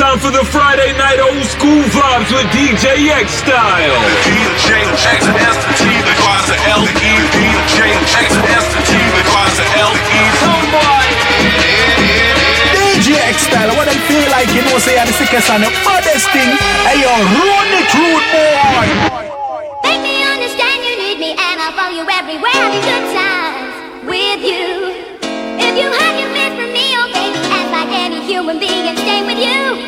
time for the Friday night old school vibes with DJ X Style. DJ X S to T requires a L E. DJ X S to T requires a L E. DJ X style, what I feel like, you know, say, I'm the sickest and the baddest thing. Hey, yo, run it, rude boy. Make me understand you need me and I'll follow you everywhere. Having good times with you. If you had your miss from me, oh baby, act like any human being and stay with you.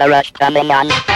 The rush coming on?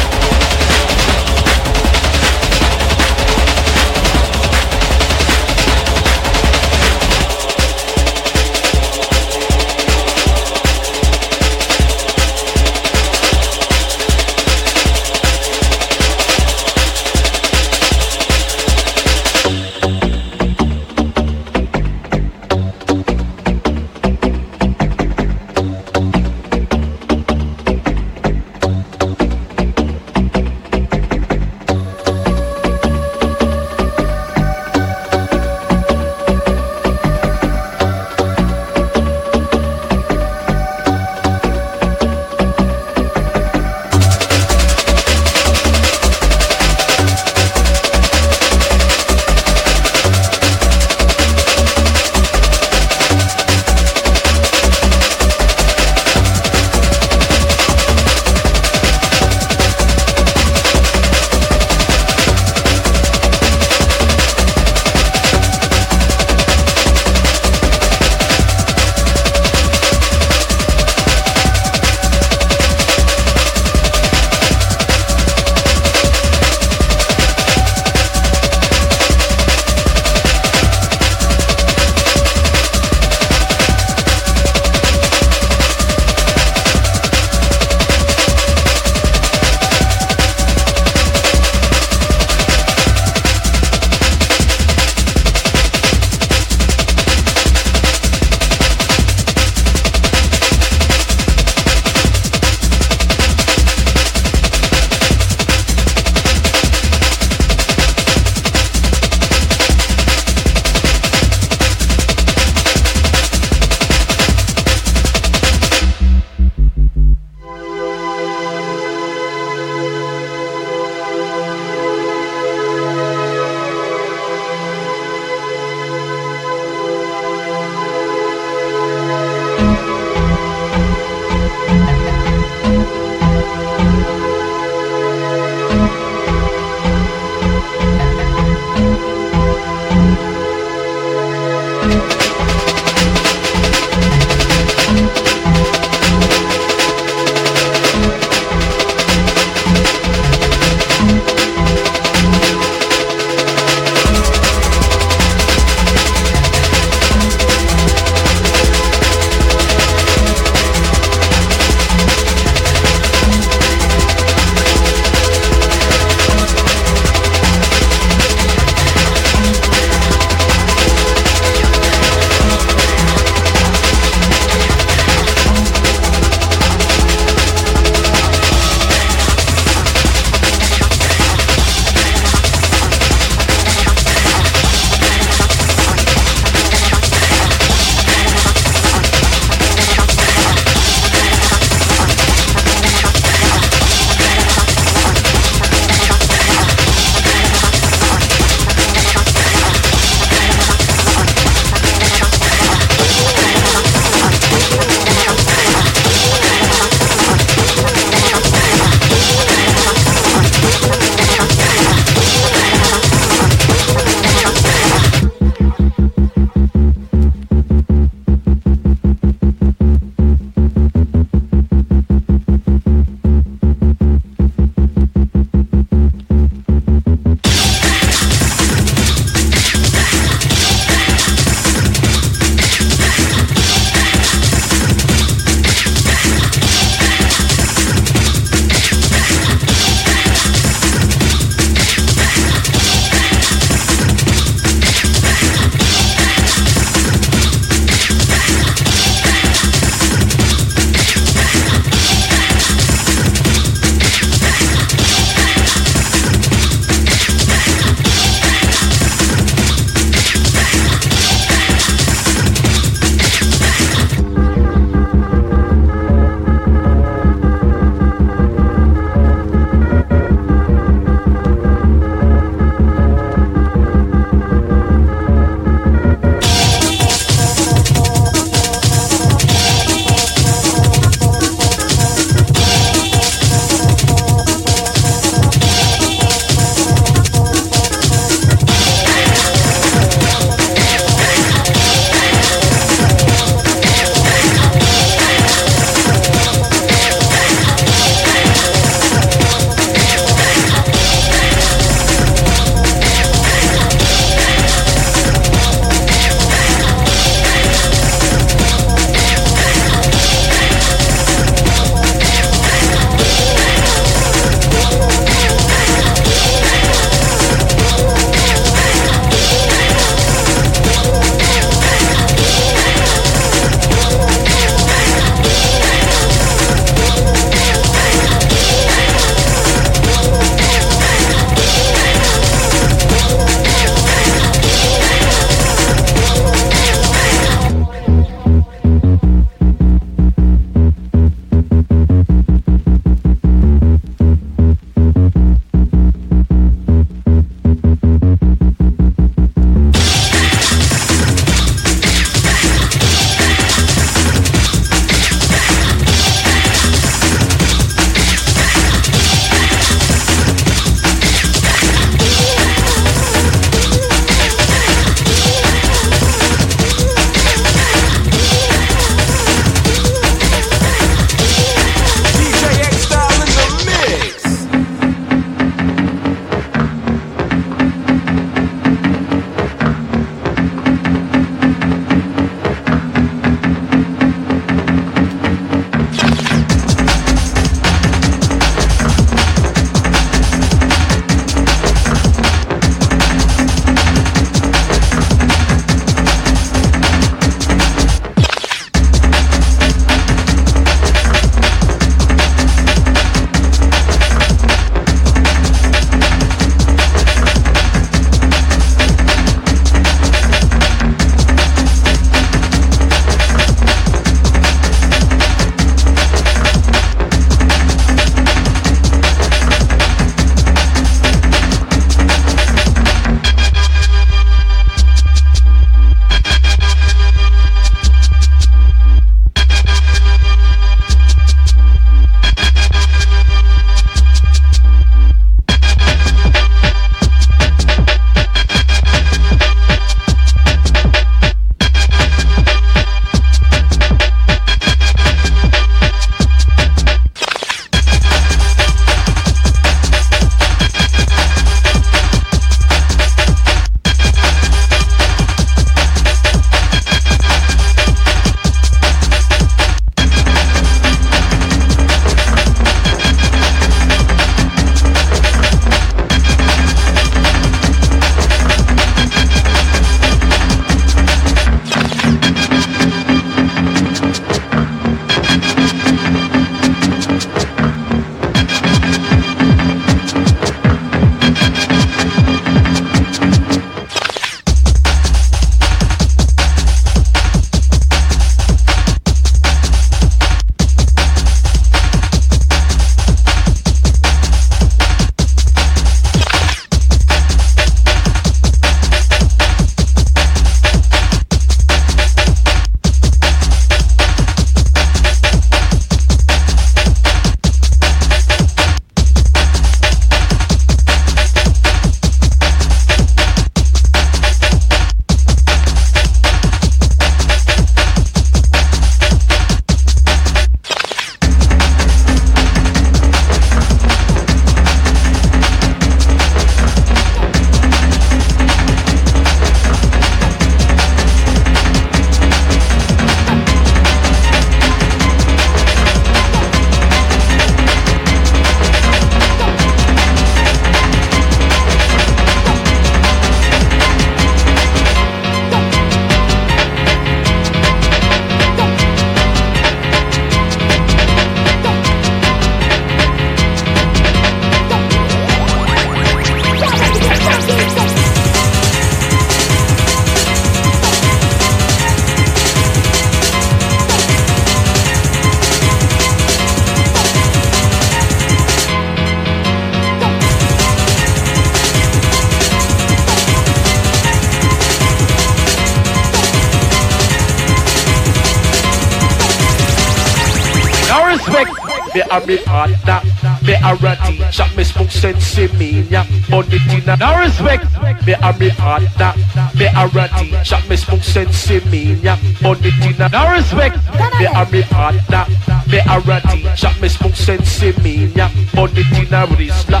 A me partner, me a a teacher. Me smoke sense in me, ya. On it in a no respect. Me a me partner, me a a teacher. Me smoke sense in me, ya. On it in a no respect. Me a me partner, me a a teacher. Me smoke sense in me, ya. On it in a Rizla.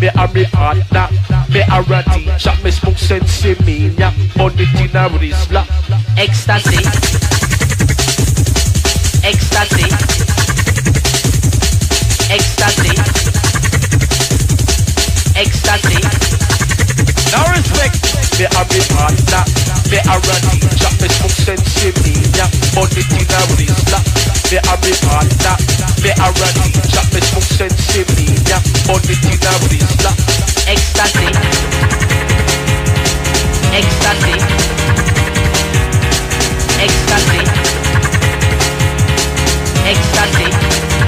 Me a me partner, me a a teacher. Me smoke sense in me, ya. On it in a Rizla. Ecstasy. Ecstasy. Ecstasy. Ecstasy. No respect. Me a me partner, me a a teacher. Me smoke sense in me, ya. On it in a Rizla. Me a me partner, me a a teacher. Me smoke sense in me, ya. On in a Rizla. Ecstasy. Ecstasy. Ecstasy. Ecstasy.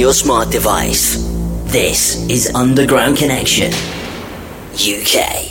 Your smart device. This is Underground Connection. UK.